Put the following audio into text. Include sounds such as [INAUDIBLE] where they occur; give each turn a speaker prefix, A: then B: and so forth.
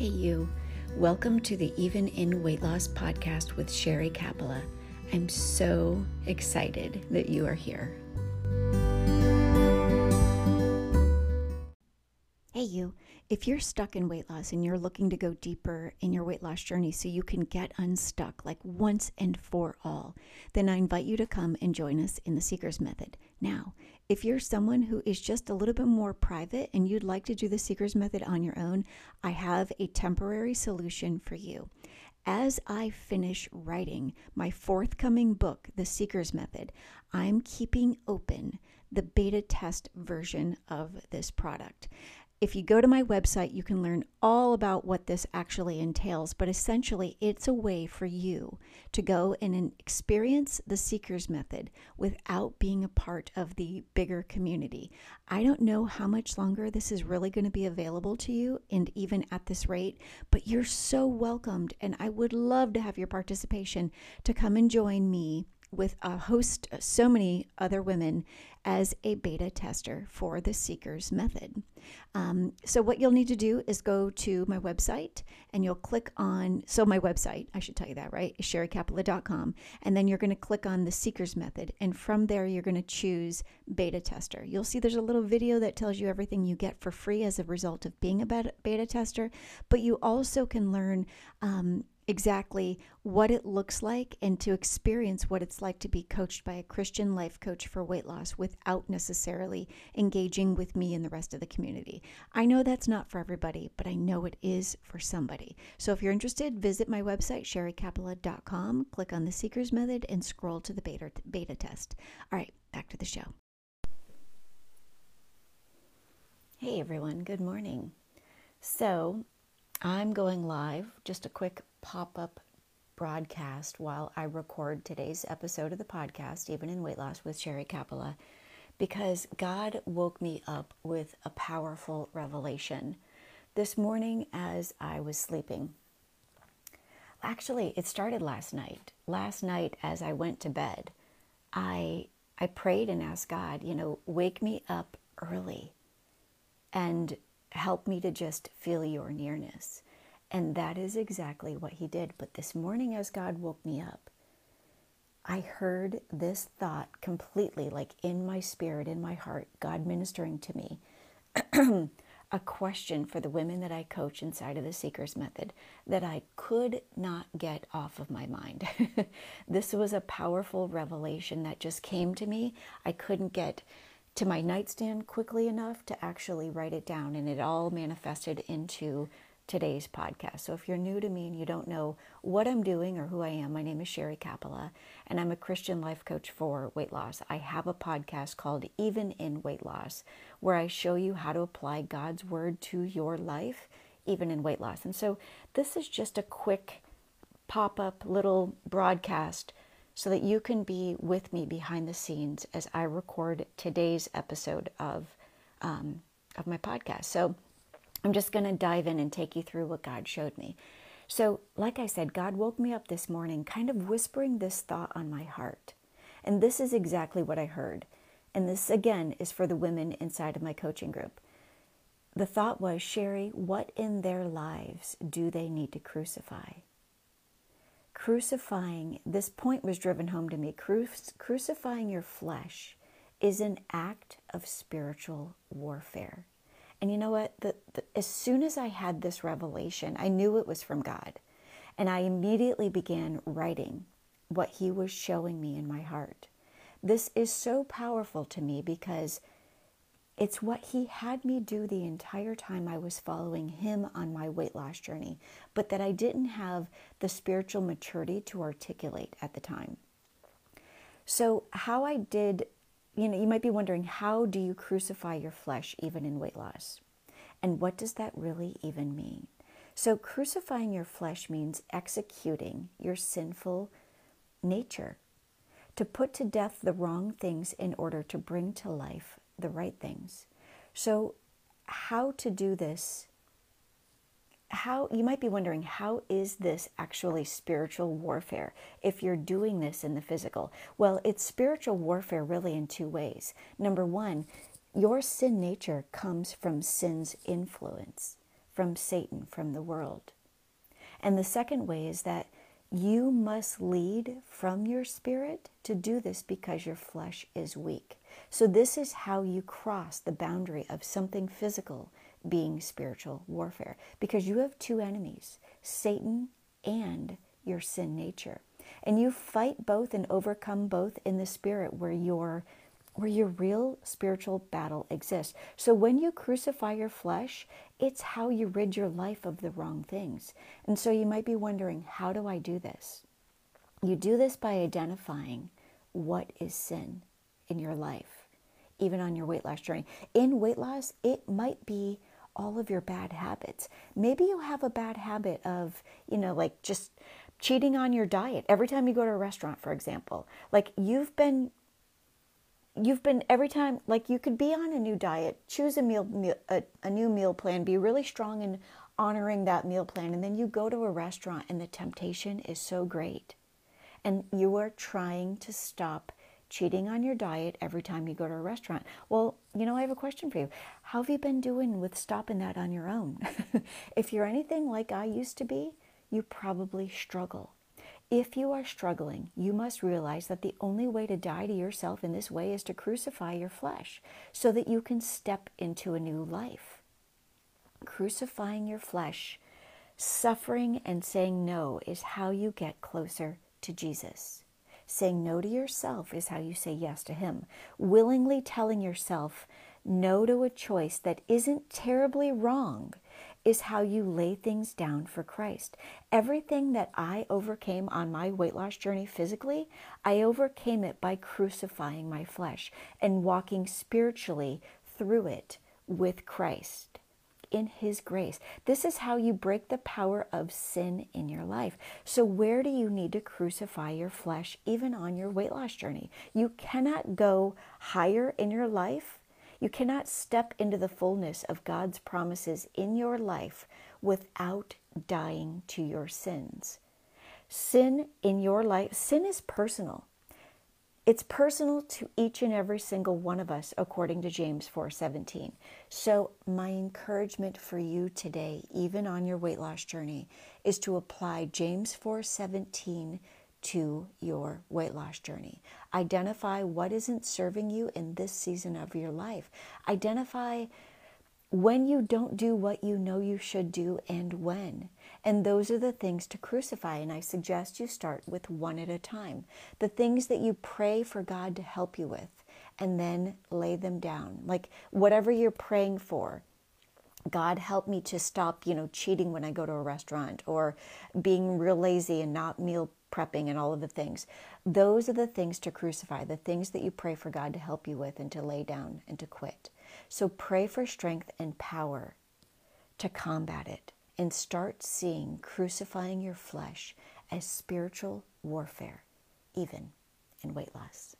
A: Hey, you. Welcome to the Even in Weight Loss podcast with Sherry Capella. I'm so excited that you are here. You. If you're stuck in weight loss and you're looking to go deeper in your weight loss journey so you can get unstuck like once and for all, then I invite you to come and join us in the Seeker's Method. Now, if you're someone who is just a little bit more private and you'd like to do the Seeker's Method on your own, I have a temporary solution for you. As I finish writing my forthcoming book, The Seeker's Method, I'm keeping open the beta test version of this product. If you go to my website, you can learn all about what this actually entails, but essentially, it's a way for you to go and experience the Seeker's Method without being a part of the bigger community. I don't know how much longer this is really going to be available to you, and even at this rate, but you're so welcomed, and I would love to have your participation to come and join me with a host, so many other women, as a beta tester for the Seekers method. Um, so, what you'll need to do is go to my website and you'll click on, so my website, I should tell you that, right? Is sherrycapella.com. And then you're going to click on the Seekers method. And from there, you're going to choose beta tester. You'll see there's a little video that tells you everything you get for free as a result of being a beta, beta tester. But you also can learn um, exactly what it looks like and to experience what it's like to be coached by a Christian life coach for weight loss without necessarily engaging with me and the rest of the community. I know that's not for everybody, but I know it is for somebody. So if you're interested, visit my website, sherrycapella.com, click on the Seeker's Method, and scroll to the beta, beta test. All right, back to the show. Hey everyone, good morning. So, I'm going live, just a quick pop up broadcast while I record today's episode of the podcast, Even in Weight Loss with Sherry Capella, because God woke me up with a powerful revelation this morning as I was sleeping. Actually, it started last night. Last night as I went to bed, I I prayed and asked God, you know, wake me up early and help me to just feel your nearness. And that is exactly what he did. But this morning, as God woke me up, I heard this thought completely, like in my spirit, in my heart, God ministering to me. [CLEARS THROAT] a question for the women that I coach inside of the Seekers Method that I could not get off of my mind. [LAUGHS] this was a powerful revelation that just came to me. I couldn't get to my nightstand quickly enough to actually write it down, and it all manifested into today's podcast. So if you're new to me and you don't know what I'm doing or who I am, my name is Sherry Capella, and I'm a Christian life coach for weight loss. I have a podcast called Even in Weight Loss, where I show you how to apply God's word to your life, even in weight loss. And so this is just a quick pop up little broadcast so that you can be with me behind the scenes as I record today's episode of um, of my podcast. So I'm just going to dive in and take you through what God showed me. So, like I said, God woke me up this morning kind of whispering this thought on my heart. And this is exactly what I heard. And this, again, is for the women inside of my coaching group. The thought was, Sherry, what in their lives do they need to crucify? Crucifying, this point was driven home to me. Cru- crucifying your flesh is an act of spiritual warfare. And you know what? The, the, as soon as I had this revelation, I knew it was from God. And I immediately began writing what He was showing me in my heart. This is so powerful to me because it's what He had me do the entire time I was following Him on my weight loss journey, but that I didn't have the spiritual maturity to articulate at the time. So, how I did you know, you might be wondering how do you crucify your flesh even in weight loss? And what does that really even mean? So, crucifying your flesh means executing your sinful nature, to put to death the wrong things in order to bring to life the right things. So, how to do this how you might be wondering how is this actually spiritual warfare if you're doing this in the physical well it's spiritual warfare really in two ways number one your sin nature comes from sin's influence from Satan, from the world. And the second way is that you must lead from your spirit to do this because your flesh is weak. So, this is how you cross the boundary of something physical being spiritual warfare because you have two enemies Satan and your sin nature. And you fight both and overcome both in the spirit where your where your real spiritual battle exists. So when you crucify your flesh, it's how you rid your life of the wrong things. And so you might be wondering, how do I do this? You do this by identifying what is sin in your life, even on your weight loss journey. In weight loss, it might be all of your bad habits. Maybe you have a bad habit of, you know, like just cheating on your diet every time you go to a restaurant, for example. Like you've been you've been every time like you could be on a new diet choose a meal, meal a, a, new meal plan be really strong in honoring that meal plan and then you go to a restaurant and the temptation is so great and you are trying to stop cheating on your diet every time you go to a restaurant. Well, you know, I have a question for you. How have you been doing with stopping that on your own? [LAUGHS] if you're anything like I used to be, you probably struggle. If you are struggling, you must realize that the only way to die to yourself in this way is to crucify your flesh so that you can step into a new life. Crucifying your flesh, suffering and saying no is how you get closer to Jesus. Saying no to yourself is how you say yes to Him. Willingly telling yourself no to a choice that isn't terribly wrong is how you lay things down for Christ. Everything that I overcame on my weight loss journey physically, I overcame it by crucifying my flesh and walking spiritually through it with Christ in His grace. This is how you break the power of sin in your life. So, where do you need to crucify your flesh, even on your weight loss journey? You cannot go higher in your life. You cannot step into the fullness of God's promises in your life without dying to your sins. Sin in your life, sin is personal. It's personal to each and every single one of us according to James 4:17. So my encouragement for you today, even on your weight loss journey, is to apply James 4:17 to your weight loss journey. Identify what isn't serving you in this season of your life. Identify when you don't do what you know you should do and when. And those are the things to crucify. And I suggest you start with one at a time. The things that you pray for God to help you with, and then lay them down. Like whatever you're praying for. God help me to stop, you know, cheating when I go to a restaurant or being real lazy and not meal prepping and all of the things. Those are the things to crucify, the things that you pray for God to help you with and to lay down and to quit. So pray for strength and power to combat it and start seeing crucifying your flesh as spiritual warfare, even in weight loss.